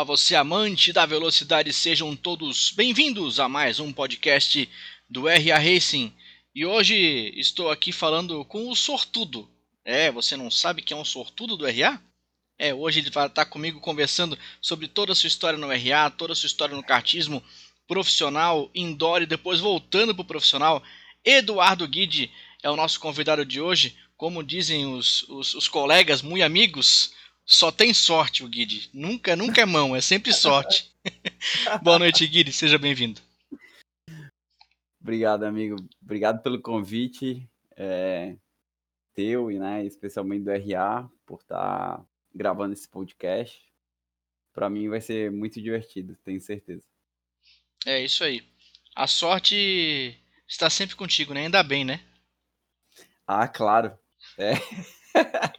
Olá, você amante da velocidade, sejam todos bem-vindos a mais um podcast do RA Racing. E hoje estou aqui falando com o sortudo. É, você não sabe quem é um sortudo do RA? É, hoje ele vai estar comigo conversando sobre toda a sua história no RA, toda a sua história no kartismo profissional, indoor e depois voltando para o profissional. Eduardo Guide é o nosso convidado de hoje. Como dizem os, os, os colegas muito amigos, só tem sorte o Guide. Nunca, nunca é mão, é sempre sorte. Boa noite, Guide. Seja bem-vindo. Obrigado, amigo. Obrigado pelo convite é, teu e, né, especialmente do RA, por estar tá gravando esse podcast. Para mim vai ser muito divertido, tenho certeza. É isso aí. A sorte está sempre contigo, né? Ainda bem, né? Ah, claro. É.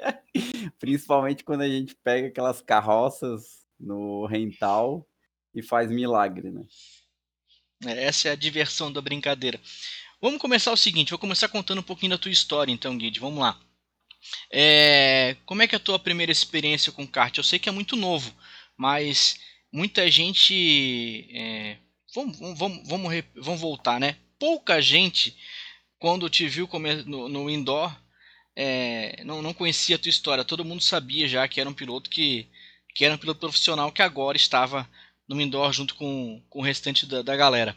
Principalmente quando a gente pega aquelas carroças no rental e faz milagre, né? Essa é a diversão da brincadeira. Vamos começar o seguinte, vou começar contando um pouquinho da tua história, então, Guide. Vamos lá. É, como é que é a tua primeira experiência com kart? Eu sei que é muito novo, mas muita gente. É, vamos, vamos, vamos, vamos voltar, né? Pouca gente, quando te viu no, no indoor, é, não, não conhecia a tua história. Todo mundo sabia já que era um piloto que, que era um piloto profissional que agora estava no indoor junto com, com o restante da, da galera.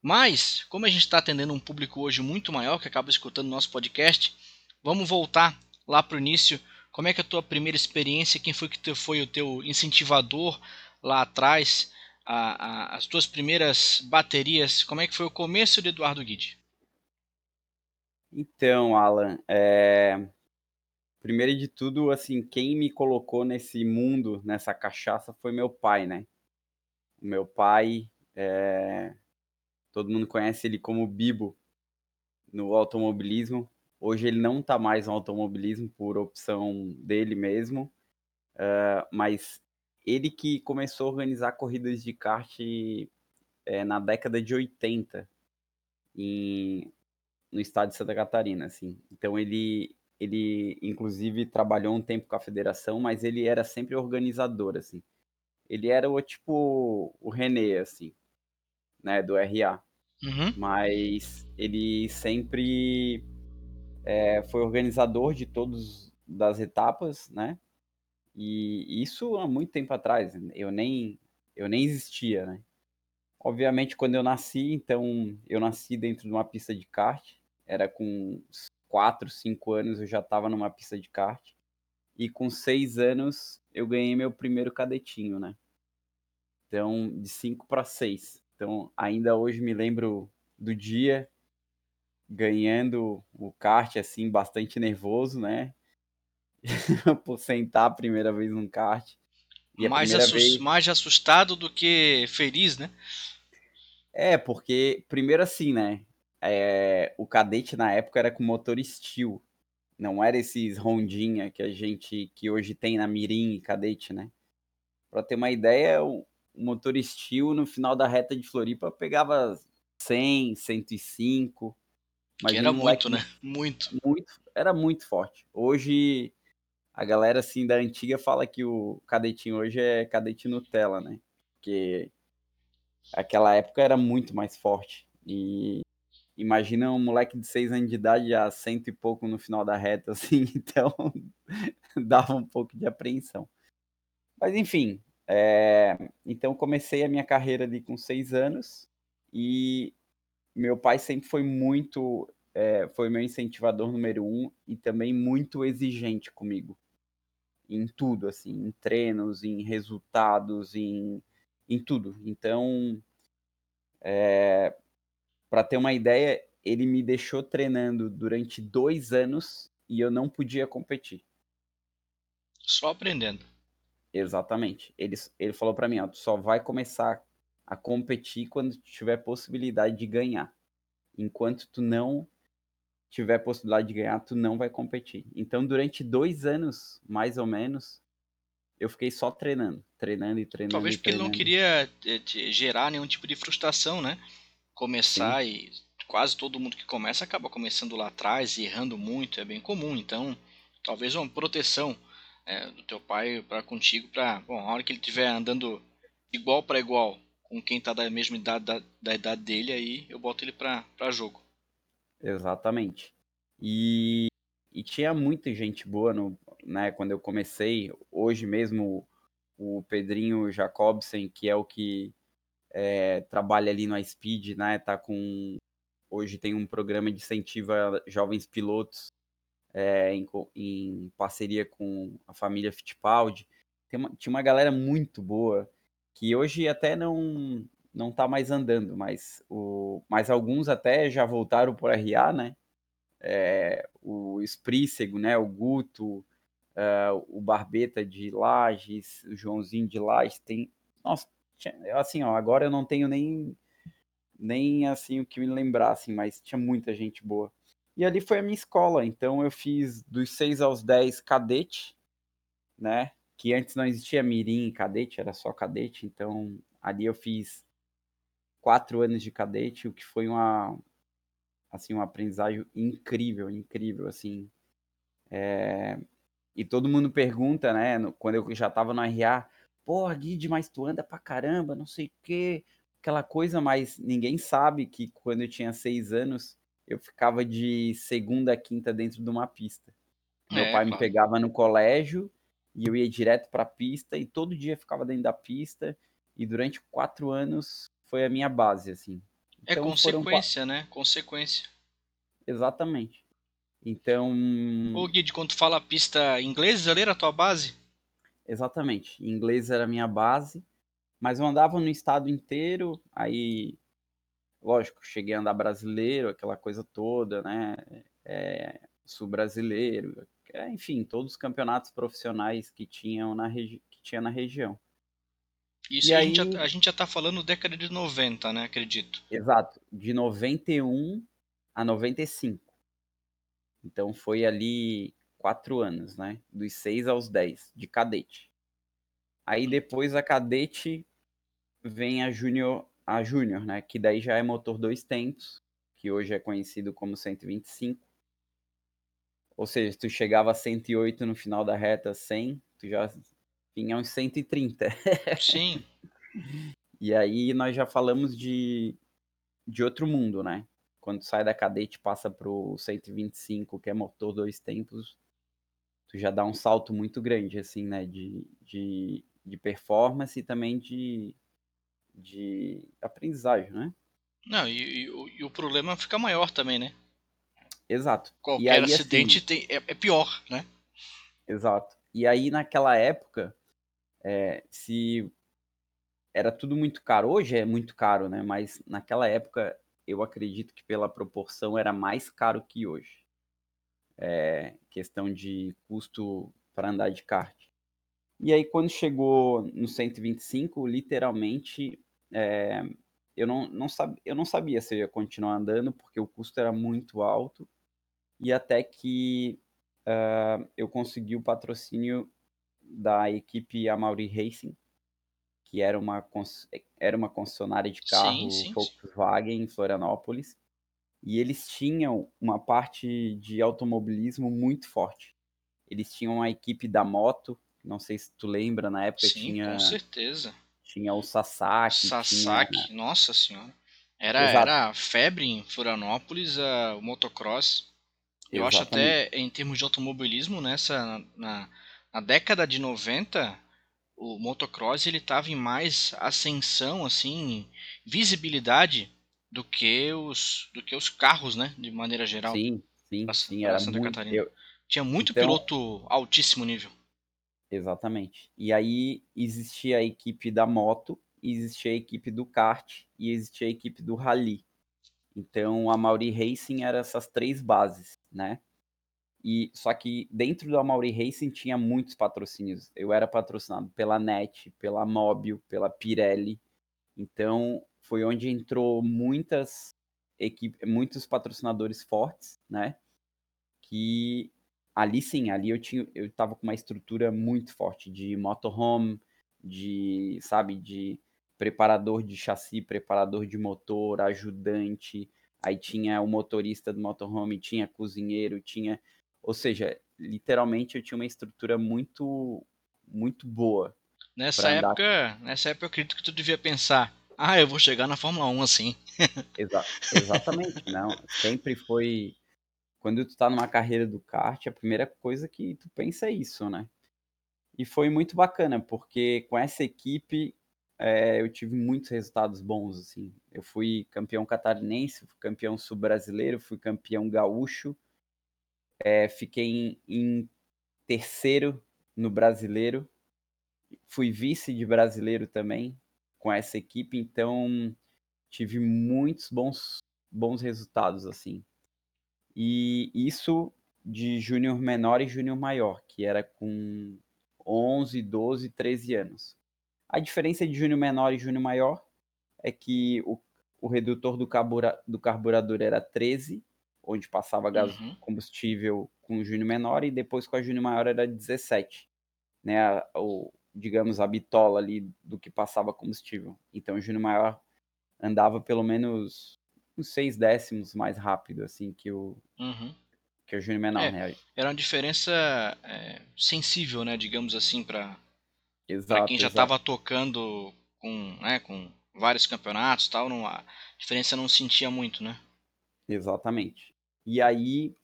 Mas, como a gente está atendendo um público hoje muito maior que acaba escutando nosso podcast, vamos voltar lá para o início. Como é que é a tua primeira experiência? Quem foi que foi o teu incentivador lá atrás? A, a, as tuas primeiras baterias? Como é que foi o começo de Eduardo Guide? Então, Alan, é... primeiro de tudo, assim, quem me colocou nesse mundo, nessa cachaça, foi meu pai, né? Meu pai, é... todo mundo conhece ele como Bibo no automobilismo. Hoje ele não está mais no automobilismo por opção dele mesmo, uh, mas ele que começou a organizar corridas de kart é, na década de 80 em no estado de Santa Catarina, assim. Então ele ele inclusive trabalhou um tempo com a federação, mas ele era sempre organizador, assim. Ele era o tipo o René, assim, né, do RA. Uhum. Mas ele sempre é, foi organizador de todas das etapas, né? E isso há muito tempo atrás. Eu nem eu nem existia, né? Obviamente, quando eu nasci, então eu nasci dentro de uma pista de kart. Era com 4, 5 anos eu já estava numa pista de kart. E com 6 anos eu ganhei meu primeiro cadetinho, né? Então, de 5 para 6. Então, ainda hoje me lembro do dia ganhando o kart assim, bastante nervoso, né? Por sentar a primeira vez num kart. mais, vez... mais assustado do que feliz, né? É, porque, primeiro assim, né? É, o cadete na época era com motor steel. Não era esses rondinha que a gente que hoje tem na Mirim e cadete, né? Para ter uma ideia, o motor steel no final da reta de Floripa pegava 100, 105. Mas era muito, né? Muito. Muito. Era muito forte. Hoje a galera assim da antiga fala que o cadetinho hoje é cadete Nutella, né? Porque aquela época era muito mais forte. E imagina um moleque de seis anos de idade a cento e pouco no final da reta, assim, então dava um pouco de apreensão. Mas enfim, é... então comecei a minha carreira ali com seis anos e meu pai sempre foi muito, é, foi meu incentivador número um e também muito exigente comigo em tudo, assim, em treinos, em resultados, em, em tudo. Então, é, para ter uma ideia, ele me deixou treinando durante dois anos e eu não podia competir. Só aprendendo. Exatamente. Ele, ele falou para mim, ó, tu só vai começar a competir quando tiver possibilidade de ganhar. Enquanto tu não tiver possibilidade de ganhar, tu não vai competir. Então, durante dois anos, mais ou menos, eu fiquei só treinando, treinando e treinando. Talvez porque ele não queria eh, gerar nenhum tipo de frustração, né? Começar Sim. e quase todo mundo que começa acaba começando lá atrás e errando muito, é bem comum. Então, talvez uma proteção é, do teu pai para contigo, para bom, a hora que ele estiver andando igual para igual com quem tá da mesma idade da, da idade dele, aí eu boto ele para jogo. Exatamente. E, e tinha muita gente boa no, né, quando eu comecei. Hoje mesmo o Pedrinho Jacobsen, que é o que é, trabalha ali no iSpeed, né, tá com hoje tem um programa de incentivo a jovens pilotos é, em, em, parceria com a família Fittipaldi. Uma, tinha uma galera muito boa que hoje até não não tá mais andando, mas, o, mas alguns até já voltaram por RA, né? É, o Sprícego, né? O Guto, uh, o Barbeta de Lages, o Joãozinho de Lages, tem... Nossa, assim, ó, agora eu não tenho nem nem assim o que me lembrar, assim, mas tinha muita gente boa. E ali foi a minha escola, então eu fiz dos 6 aos 10 cadete, né? Que antes não existia mirim cadete, era só cadete, então ali eu fiz quatro anos de cadete, o que foi uma assim uma aprendizagem incrível, incrível, assim. É... E todo mundo pergunta, né? Quando eu já tava no RA, pô, Guide, mas tu anda pra caramba, não sei o quê aquela coisa, mas ninguém sabe que quando eu tinha seis anos, eu ficava de segunda a quinta dentro de uma pista. Meu é, pai me pegava no colégio e eu ia direto para a pista e todo dia ficava dentro da pista e durante quatro anos foi a minha base, assim. É então, é consequência, foram... né? Consequência. Exatamente. Então. Ô, Guide, quando tu fala pista inglesa, ali era a tua base? Exatamente. Inglês era a minha base. Mas eu andava no estado inteiro, aí, lógico, cheguei a andar brasileiro, aquela coisa toda, né? É, sul brasileiro, é, enfim, todos os campeonatos profissionais que tinham na que tinha na região. Isso a, aí... gente já, a gente já tá falando década de 90, né? Acredito. Exato, de 91 a 95. Então foi ali quatro anos, né? Dos 6 aos 10, de cadete. Aí depois a cadete vem a júnior, a júnior, né? Que daí já é motor dois tempos, que hoje é conhecido como 125. Ou seja, tu chegava a 108 no final da reta 100, tu já tinha uns 130. Sim. e aí nós já falamos de, de outro mundo, né? Quando sai da cadete passa pro 125, que é motor dois tempos, tu já dá um salto muito grande, assim, né? De, de de performance e também de, de aprendizagem, né? Não, e, e, e o problema fica maior também, né? Exato. Qualquer aí, acidente assim, tem, é, é, pior, né? Exato. E aí naquela época, é, se era tudo muito caro, hoje é muito caro, né? Mas naquela época eu acredito que pela proporção era mais caro que hoje. É, questão de custo para andar de kart. E aí, quando chegou no 125, literalmente, é, eu, não, não sab, eu não sabia se eu ia continuar andando, porque o custo era muito alto, e até que uh, eu consegui o patrocínio da equipe Amauri Racing, que era uma, era uma concessionária de carro sim, sim, Volkswagen sim. em Florianópolis, e eles tinham uma parte de automobilismo muito forte. Eles tinham a equipe da moto, não sei se tu lembra, na época tinha. Com certeza. Tinha o Sasaki. Sasaki, tinha... nossa senhora. Era, era febre em Florianópolis, uh, o motocross. Eu Exatamente. acho até, em termos de automobilismo, nessa na, na década de 90, o motocross ele estava em mais ascensão, assim, visibilidade do que os do que os carros, né, de maneira geral. Sim, sim, sim, era Santa muito... Catarina. Eu... Tinha muito então... piloto altíssimo nível. Exatamente. E aí existia a equipe da moto, existia a equipe do kart e existia a equipe do rally. Então a Mauri Racing era essas três bases, né? E só que dentro da Mauri Racing tinha muitos patrocínios. Eu era patrocinado pela NET, pela Mobil, pela Pirelli. Então foi onde entrou muitas equipes, muitos patrocinadores fortes, né? Que ali sim, ali eu tinha, eu tava com uma estrutura muito forte de motorhome, de, sabe, de preparador de chassi, preparador de motor, ajudante, aí tinha o motorista do motorhome, tinha cozinheiro, tinha, ou seja, literalmente eu tinha uma estrutura muito muito boa. Nessa época, nessa época eu acredito que tu devia pensar, ah, eu vou chegar na Fórmula 1 assim. Exa exatamente, não. Sempre foi. Quando tu tá numa carreira do kart, a primeira coisa que tu pensa é isso, né? E foi muito bacana, porque com essa equipe é, eu tive muitos resultados bons, assim. Eu fui campeão catarinense, fui campeão sul-brasileiro, fui campeão gaúcho, é, fiquei em, em terceiro no brasileiro, fui vice de brasileiro também com essa equipe, então tive muitos bons, bons resultados, assim. E isso de júnior menor e júnior maior, que era com 11, 12, 13 anos. A diferença de júnior menor e júnior maior é que o, o redutor do, carbura, do carburador era 13, onde passava gás uhum. combustível com o júnior menor, e depois com a júnior maior era 17. Né? O, digamos, a bitola ali do que passava combustível. Então o júnior maior andava pelo menos uns seis décimos mais rápido, assim, que o, uhum. que o júnior menor, é, né? Era uma diferença é, sensível, né, digamos assim, para quem já estava tocando com, né, com vários campeonatos tal, não, a diferença não sentia muito, né? Exatamente. E aí,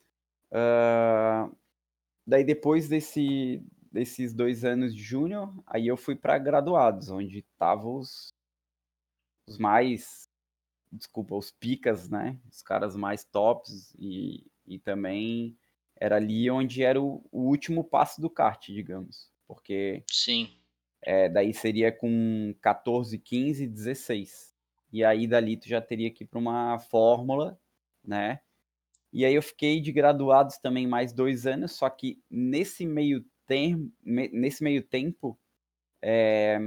uh, daí depois desse, desses dois anos de júnior, aí eu fui para graduados, onde estavam os, os mais, desculpa, os picas, né? Os caras mais tops e, e também era ali onde era o, o último passo do kart, digamos, porque sim, é, daí seria com 14, 15, 16 e aí dali tu já teria que ir para uma fórmula, né? E aí eu fiquei de graduados também mais dois anos, só que nesse meio termo, nesse meio tempo, é,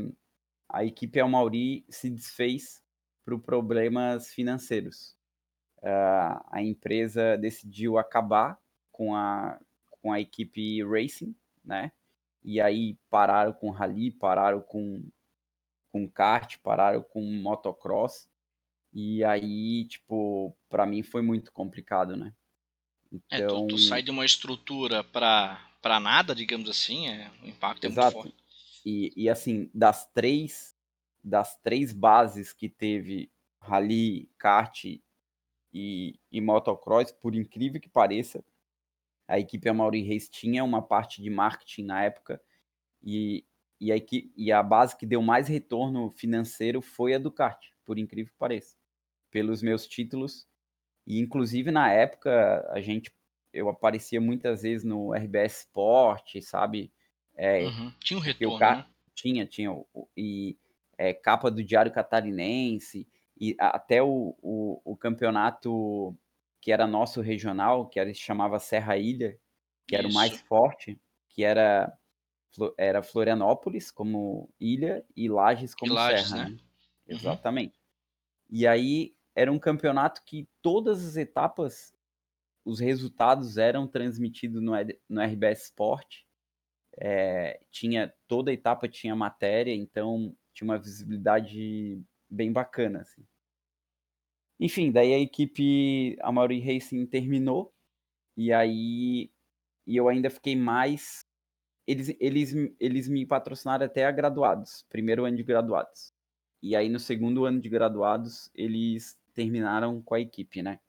a equipe Almauri se desfez por problemas financeiros. Uh, a empresa decidiu acabar com a, com a equipe Racing, né? E aí pararam com rally, pararam com, com kart, pararam com motocross. E aí, tipo, para mim foi muito complicado, né? Então... É, tu, tu então sai de uma estrutura para para nada, digamos assim, é, o impacto é Exato. muito forte. E, e assim, das três das três bases que teve rally, kart e, e motocross, por incrível que pareça, a equipe Amaury Reis tinha uma parte de marketing na época e, e, a, equipe, e a base que deu mais retorno financeiro foi a do kart, por incrível que pareça, pelos meus títulos. E inclusive na época a gente eu aparecia muitas vezes no RBS Sport, sabe? É, uhum. Tinha um retorno, ca... né? Tinha, tinha. E é, capa do Diário Catarinense, e até o, o, o, campeonato que era nosso regional, que era, se chamava Serra Ilha, que era Isso. o mais forte, que era, era Florianópolis como ilha e Lages como e Lages, serra. Né? Né? Uhum. Exatamente. E aí era um campeonato que todas as etapas os resultados eram transmitidos no, no RBS Sport. É, tinha toda etapa tinha matéria, então tinha uma visibilidade bem bacana. Assim. Enfim, daí a equipe a Racing terminou e aí e eu ainda fiquei mais. Eles, eles, eles me patrocinaram até a graduados, primeiro ano de graduados. E aí no segundo ano de graduados eles terminaram com a equipe, né?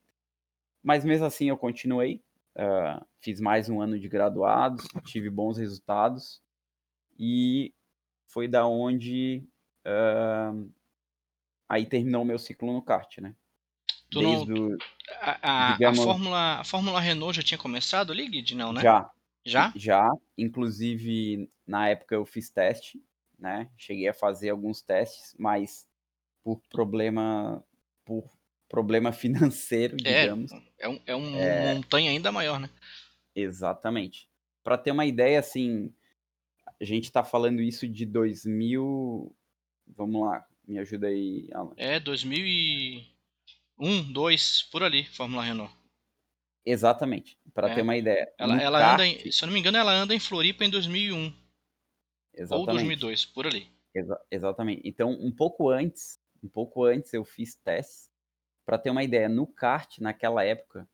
Mas mesmo assim eu continuei, uh, fiz mais um ano de graduado, tive bons resultados e foi da onde uh, aí terminou o meu ciclo no kart, né? Tu Desde não, o, a, a, digamos, a, Fórmula, a Fórmula Renault já tinha começado ali, Guide? Não, né? Já. Já? Já. Inclusive, na época eu fiz teste, né? Cheguei a fazer alguns testes, mas por problema, por problema financeiro, é, digamos. É um, é um é... montanha ainda maior, né? Exatamente. Para ter uma ideia, assim, a gente está falando isso de 2000. Vamos lá, me ajuda aí, Alan. É, 2001, 2, por ali, Fórmula Renault. Exatamente, para é. ter uma ideia. Ela, ela kart... anda, em, se eu não me engano, ela anda em Floripa em 2001. Exatamente. Ou 2002, por ali. Exa exatamente. Então, um pouco antes, um pouco antes eu fiz testes para ter uma ideia, no kart, naquela época,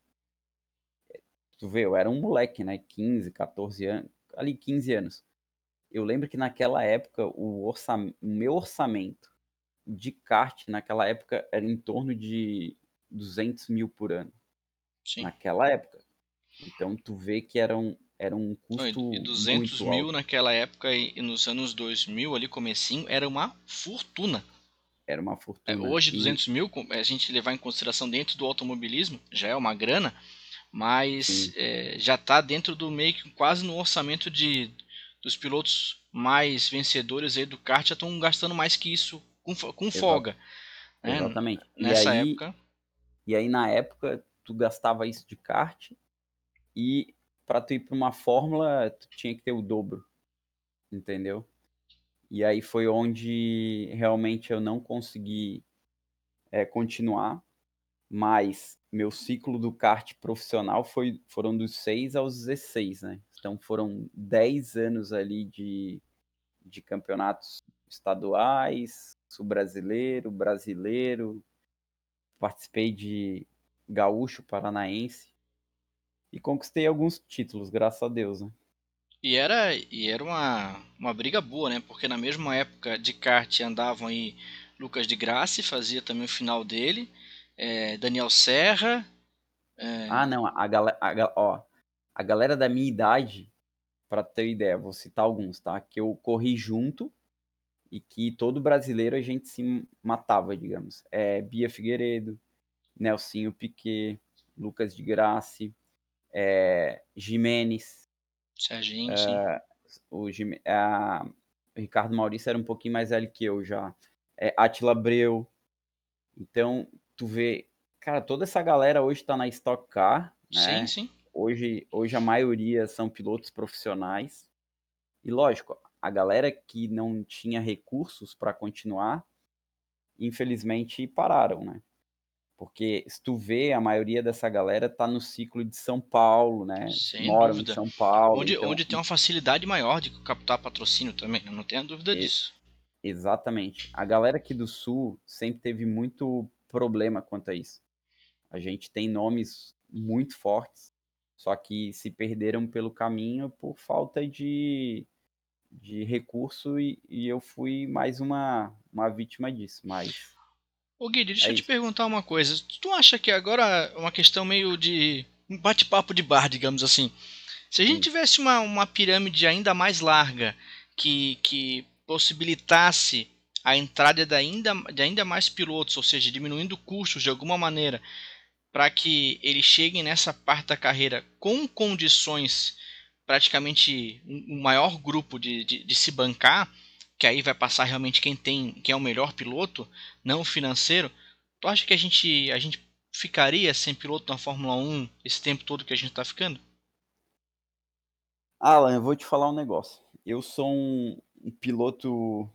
tu vê, eu era um moleque, né? 15, 14 anos, ali 15 anos. Eu lembro que naquela época o, orçam, o meu orçamento de kart naquela época era em torno de 200 mil por ano. Sim. Naquela época. Então tu vê que era um, era um custo E 200 muito mil alto. naquela época e e nos anos 2000, ali comecinho, era uma fortuna. Era uma É, fortuna. hoje, E- 200 mil, com- a gente levar em consideração dentro do automobilismo, já é uma grana, mas é, já está dentro do meio que quase no orçamento de, dos pilotos mais vencedores aí do kart, já estão gastando mais que isso com, com Exato. folga. né? Exatamente. Nessa aí, época, E aí, na época, tu gastava isso de kart e para tu ir para uma fórmula, tu tinha que ter o dobro, entendeu? E aí foi onde realmente eu não consegui é, continuar, mas meu ciclo do kart profissional foi, foram dos 6 aos 16, né? Então foram 10 anos ali de, de campeonatos estaduais, sul-brasileiro, brasileiro, participei de gaúcho paranaense e conquistei alguns títulos, graças a Deus, né? E era, e era uma, uma briga boa, né? Porque na mesma época de kart andavam aí Lucas de Grassi, fazia também o final dele, é, Daniel Serra, é, Ah, não, a galera, a, ó, a galera da minha idade, para ter ideia, vou citar alguns, tá? Que eu corri junto e que todo brasileiro a gente se matava, digamos. É Bia Figueiredo, Nelsinho Piquet, Lucas de Grassi, é, Jimenez, Serginho, sim. o, Jime- a- o Ricardo Maurício era um pouquinho mais velho que eu já. É, Atila Abreu. Então, tu vê, cara, toda essa galera hoje tá na Stock Car, né? Sim, sim. Hoje, hoje a maioria são pilotos profissionais. E lógico, a galera que não tinha recursos para continuar, infelizmente pararam, né? Porque se tu vê, a maioria dessa galera tá no ciclo de São Paulo, né? Sem dúvida. em São Paulo. Onde, então- onde tem uma facilidade maior de captar patrocínio também, né? não tenha dúvida E- disso. Exatamente. A galera aqui do Sul sempre teve muito problema quanto a isso. A gente tem nomes muito fortes, só que se perderam pelo caminho por falta de, de recurso e, e eu fui mais uma, uma vítima disso. Mas Ô Guide, deixa É eu te perguntar uma coisa. Tu acha que agora é uma questão meio de um bate-papo de bar, digamos assim. Se a gente Sim. tivesse uma, uma pirâmide ainda mais larga que, que possibilitasse a entrada de ainda, de ainda mais pilotos, ou seja, diminuindo custos de alguma maneira, para que eles cheguem nessa parte da carreira com condições praticamente um, um maior grupo de, de, de se bancar, que aí vai passar realmente quem tem, quem é o melhor piloto, não o financeiro. Tu acha que a gente, a gente ficaria sem piloto na Fórmula 1 esse tempo todo que a gente está ficando? Alan, eu vou te falar um negócio. Eu sou um, um piloto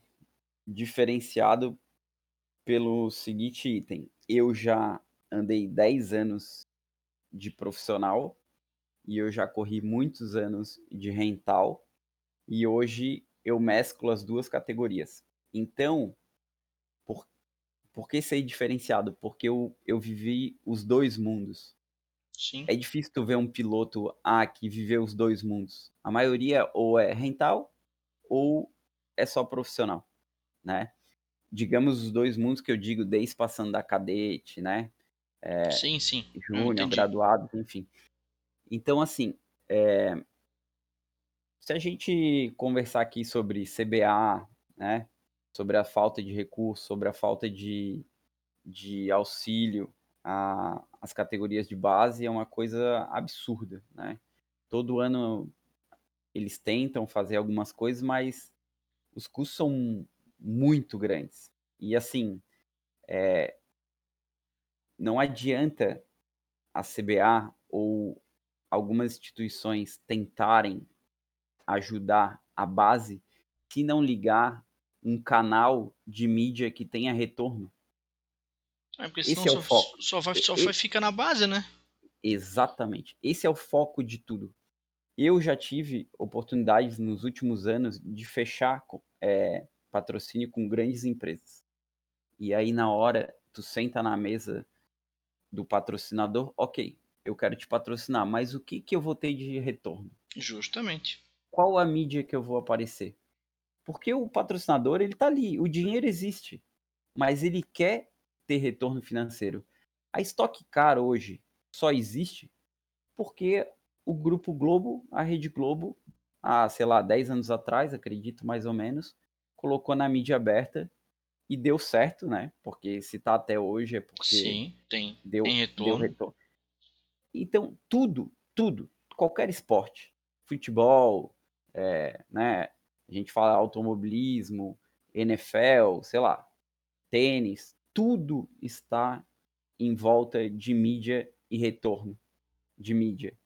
diferenciado pelo seguinte item. Eu já andei 10 anos de profissional e eu já corri muitos anos de rental e hoje eu mesclo as duas categorias. Então, por, por que ser diferenciado? Porque eu, eu vivi os dois mundos. Sim. É difícil tu ver um piloto A que viveu os dois mundos. A maioria ou é rental ou é só profissional, né? Digamos os dois mundos que eu digo, desde passando da cadete, né? sim, sim. Hum, Júnior, graduado, enfim. Então, assim, é, se a gente conversar aqui sobre CBA, né? Sobre a falta de recursos, sobre a falta de, de auxílio às categorias de base, é uma coisa absurda, né? Todo ano eles tentam fazer algumas coisas, mas os custos são muito grandes. E assim, é, não adianta a CBA ou algumas instituições tentarem ajudar a base se não ligar um canal de mídia que tenha retorno. É, porque Esse senão é o só, foco. só vai, só vai ficar na base, né? Exatamente. Esse é o foco de tudo. Eu já tive oportunidades nos últimos anos de fechar é, patrocínio com grandes empresas. E aí, na hora, tu senta na mesa do patrocinador, ok, eu quero te patrocinar, mas o que, que eu vou ter de retorno? Justamente. Qual a mídia que eu vou aparecer? Porque o patrocinador, ele tá ali, o dinheiro existe, mas ele quer ter retorno financeiro. A Stock Car hoje só existe porque o Grupo Globo, a Rede Globo, há, sei lá, 10 anos atrás, acredito mais ou menos, colocou na mídia aberta e deu certo, né? Porque se tá até hoje é porque Sim, tem, deu, tem retorno. deu retorno. Então, tudo, tudo, qualquer esporte, futebol, é, né? A gente fala automobilismo, NFL, sei lá, tênis, tudo está em volta de mídia e retorno de mídia.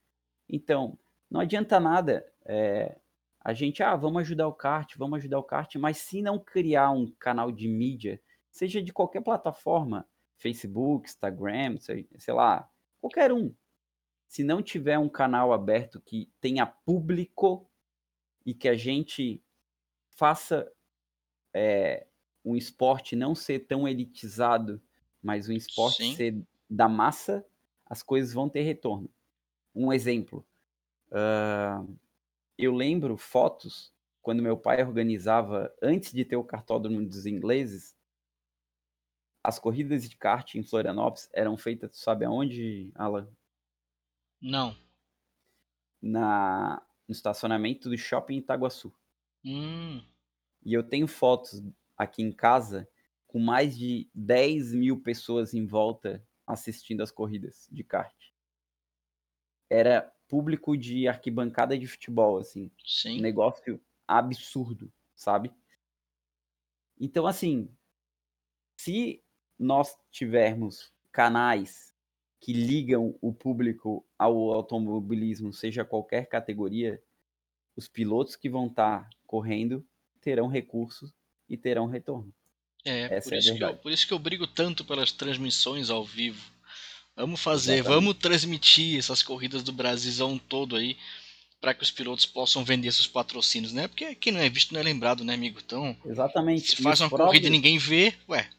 Então, não adianta nada é, a gente, ah, vamos ajudar o kart, vamos ajudar o kart, mas se não criar um canal de mídia, seja de qualquer plataforma, Facebook, Instagram, sei, sei lá, qualquer um, se não tiver um canal aberto que tenha público e que a gente faça é, um esporte não ser tão elitizado, mas um esporte Sim. ser da massa, as coisas vão ter retorno. Um exemplo. Uh, eu lembro fotos quando meu pai organizava, antes de ter o cartódromo dos ingleses, as corridas de kart em Florianópolis eram feitas, sabe aonde, Alan? Não. Na, no estacionamento do shopping Itaguaçu. Hum. E eu tenho fotos aqui em casa com mais de 10 mil pessoas em volta assistindo as corridas de kart. Era público de arquibancada de futebol, assim. Sim. Um negócio absurdo, sabe? Então, assim, se nós tivermos canais que ligam o público ao automobilismo, seja qualquer categoria, os pilotos que vão estar tá correndo terão recursos e terão retorno. É, Essa por, é isso que eu, por isso que eu brigo tanto pelas transmissões ao vivo. Vamos fazer, Exatamente. vamos transmitir essas corridas do Brasilzão todo aí para que os pilotos possam vender seus patrocínios, né? Porque quem não é visto não é lembrado, né, amigo? Então, Exatamente. se faz uma próprios... corrida e ninguém vê, ué.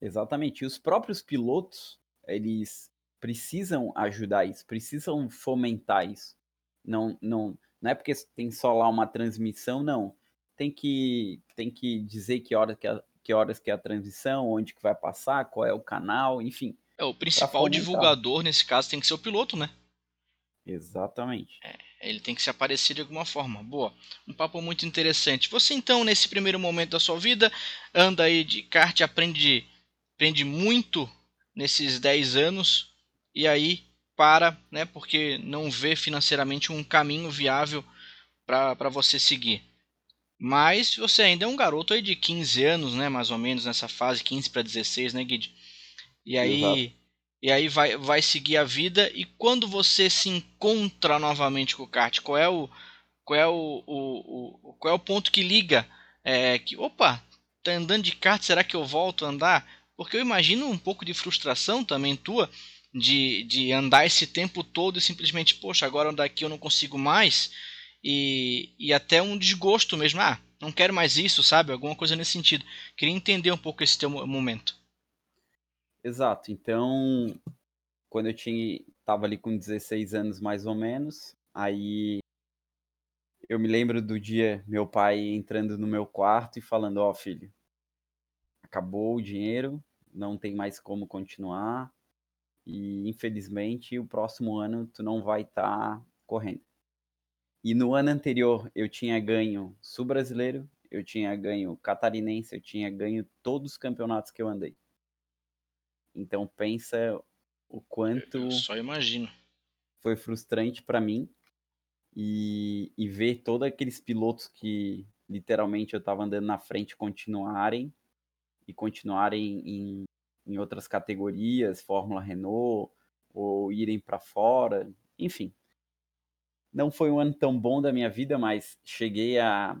Exatamente. E os próprios pilotos, eles precisam ajudar isso, precisam fomentar isso. Não, não, não é porque tem só lá uma transmissão, não. Tem que, tem que dizer que horas que, a, que horas que é a transmissão, onde que vai passar, qual é o canal, enfim. É, o principal divulgador nesse caso tem que ser o piloto, né? Exatamente. É, ele tem que se aparecer de alguma forma. Boa. Um papo muito interessante. Você então, nesse primeiro momento da sua vida, anda aí de kart, aprende, aprende muito nesses 10 anos e aí para, né? Porque não vê financeiramente um caminho viável para você seguir. Mas você ainda é um garoto aí de 15 anos, né? Mais ou menos nessa fase, 15 para 16, né, Guide? E aí, Exato. e aí vai, vai seguir a vida. E quando você se encontra novamente com o kart, qual é o, qual é o, o, o qual é o ponto que liga? É, que, opa, tá andando de kart, será que eu volto a andar? Porque eu imagino um pouco de frustração também tua de, de andar esse tempo todo e simplesmente, poxa, agora daqui eu não consigo mais. E, e até um desgosto mesmo. Ah, não quero mais isso, sabe? Alguma coisa nesse sentido. Queria entender um pouco esse teu momento. Exato. Então, quando eu tinha tava ali com 16 anos mais ou menos, aí eu me lembro do dia meu pai entrando no meu quarto e falando: "Ó, oh, filho, acabou o dinheiro, não tem mais como continuar e infelizmente o próximo ano tu não vai estar tá correndo". E no ano anterior eu tinha ganho sul-brasileiro, eu tinha ganho catarinense, eu tinha ganho todos os campeonatos que eu andei. Então pensa o quanto. Eu só imagino. Foi frustrante para mim e, e ver todos aqueles pilotos que literalmente eu estava andando na frente continuarem e continuarem em, em outras categorias, Fórmula Renault, ou irem para fora, enfim. Não foi um ano tão bom da minha vida, mas cheguei a,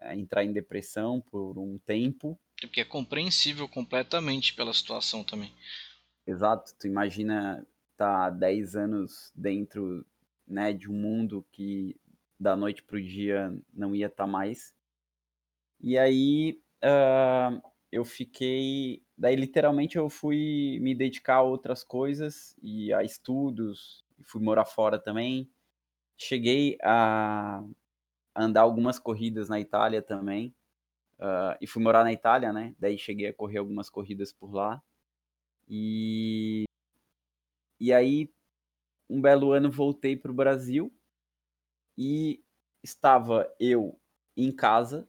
a entrar em depressão por um tempo porque é compreensível completamente pela situação também. Exato, tu imagina tá 10 anos dentro né, de um mundo que da noite para o dia não ia estar tá mais. E aí uh, eu fiquei. Daí, literalmente, eu fui me dedicar a outras coisas e a estudos, fui morar fora também. Cheguei a andar algumas corridas na Itália também. Uh, e fui morar na Itália, né? Daí cheguei a correr algumas corridas por lá. E, e aí, um belo ano, voltei para o Brasil e estava eu em casa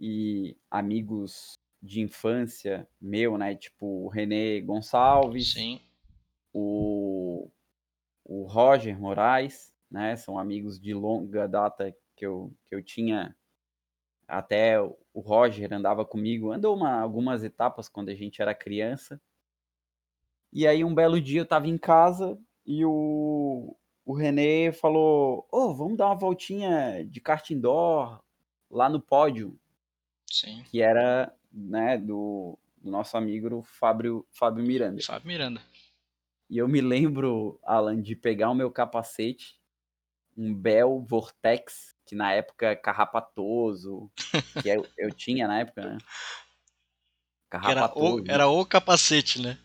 e amigos de infância meu, né? Tipo o René Gonçalves, Sim. O, o Roger Moraes, né? São amigos de longa data que eu, que eu tinha. Até o Roger andava comigo, andou uma, algumas etapas quando a gente era criança. E aí um belo dia eu estava em casa e o, o René falou: Ô, oh, vamos dar uma voltinha de kart indoor lá no pódio. Sim. Que era né, do, do nosso amigo Fábio, Fábio Miranda. Fábio Miranda. E eu me lembro, Alan, de pegar o meu capacete, um Bell Vortex, que na época é carrapatoso, que eu, eu tinha na época, né? Carrapatoso. Era o, era o capacete, né?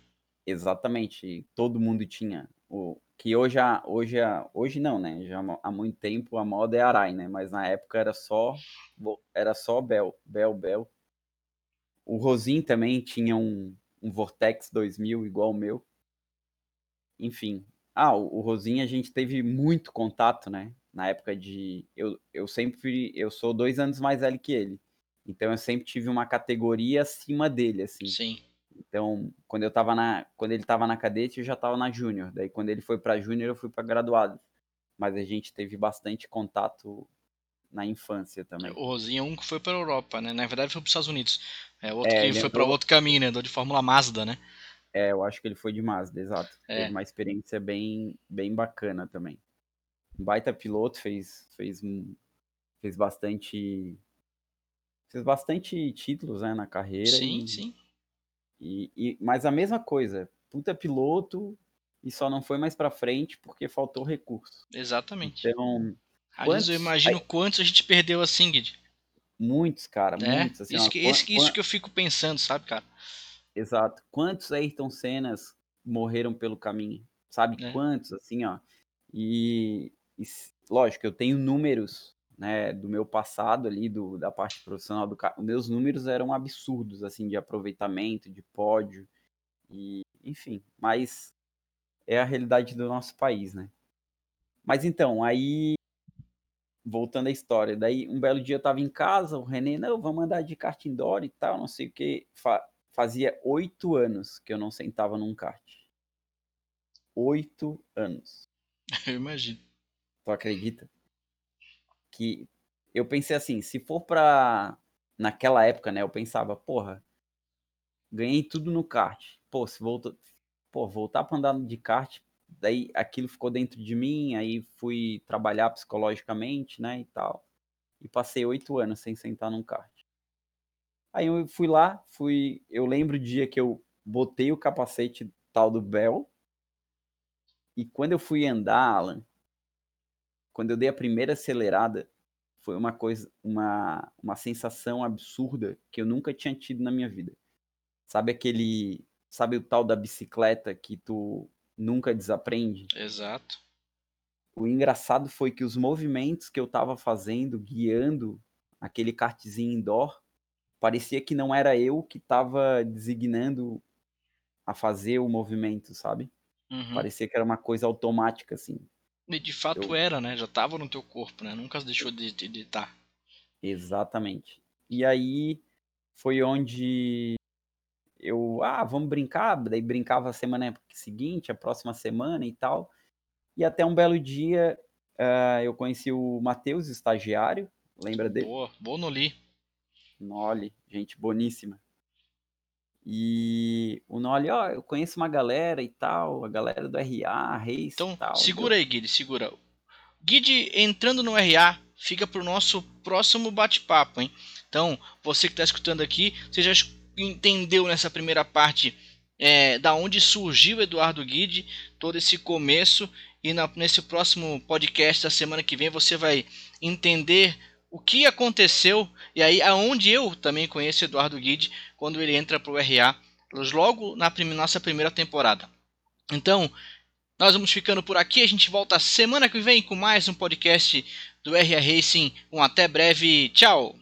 Exatamente, todo mundo tinha. O, que hoje, hoje, hoje não, né? Já há muito tempo a moda é Arai, né? Mas na época era só era só Bell, Bell, Bell. O Rosin também tinha um, um Vortex 2000 igual o meu. Enfim. Ah, o, o Rosin a gente teve muito contato, né? Na época de. Eu, eu sempre. Eu sou dois anos mais velho que ele. Então eu sempre tive uma categoria acima dele, assim. Sim. Então, quando eu tava na, quando ele tava na cadete, eu já tava na júnior. Daí quando ele foi para júnior, eu fui para graduado. Mas a gente teve bastante contato na infância também. O Rosinha um que foi para Europa, né? Na verdade foi para os Estados Unidos. É outro é, que foi para outro caminho, né? de Fórmula Mazda, né? É, eu acho que ele foi de Mazda, exato. É. Teve uma experiência bem, bem bacana também. Um baita piloto, fez, fez, fez bastante. Fez bastante títulos né, na carreira. Sim, e, sim. E, e, mas a mesma coisa, puta piloto e só não foi mais para frente porque faltou recurso. Exatamente. Então. Quantos... eu imagino Aí... quantos a gente perdeu assim, Guide. Muitos, cara, é, muitos. Assim, isso, que, ó, isso, que eu fico pensando, sabe, cara? Exato. Quantos Ayrton Sennas morreram pelo caminho? Sabe é. quantos, assim, ó. E, e, lógico, eu tenho números, né, do meu passado ali, do, da parte profissional do carro. Meus números eram absurdos, assim, de aproveitamento, de pódio, e enfim. Mas é a realidade do nosso país, né? Mas então, aí voltando à história, daí um belo dia eu tava em casa, o René, não, vamos andar de kart indoor e tal, não sei o que. Fa fazia oito anos que eu não sentava num kart. Oito anos. Eu imagino. Tu acredita? Que eu pensei assim, se for pra. Naquela época, né? Eu pensava, porra, ganhei tudo no kart. Pô, se volta. Pô, voltar pra andar de kart, daí aquilo ficou dentro de mim, aí fui trabalhar psicologicamente, né, e tal. E passei oito anos sem sentar num kart. Aí eu fui lá, fui. Eu lembro o dia que eu botei o capacete tal do Bell. E quando eu fui andar, Alan, quando eu dei a primeira acelerada, foi uma coisa, uma, uma sensação absurda que eu nunca tinha tido na minha vida. Sabe aquele, sabe o tal da bicicleta que tu nunca desaprende. Exato. O engraçado foi que os movimentos que eu estava fazendo, guiando aquele kartzinho indoor, parecia que não era eu que estava designando a fazer o movimento, sabe? Uhum. Parecia que era uma coisa automática, assim. E de fato eu... era, né? Já estava no teu corpo, né? Nunca deixou de estar. Tá. Exatamente. E aí foi onde eu, ah, vamos brincar, daí brincava a semana seguinte, a próxima semana e tal. E até um belo dia uh, eu conheci o Matheus, estagiário, lembra dele? Boa, boa Noli. Gente boníssima. E o Noli, ó, eu conheço uma galera e tal, a galera do RA, Reis então, tal. segura aí, Guide, segura. Guide entrando no RA, fica pro nosso próximo bate-papo, hein? Então, você que está escutando aqui, você já entendeu nessa primeira parte é, da onde surgiu Eduardo Guide, todo esse começo, e na, nesse próximo podcast da semana que vem você vai entender o que aconteceu e aí aonde eu também conheço Eduardo Guide quando ele entra para o RA logo na prim nossa primeira temporada. Então, nós vamos ficando por aqui. A gente volta semana que vem com mais um podcast do RA Racing. Um até breve. Tchau!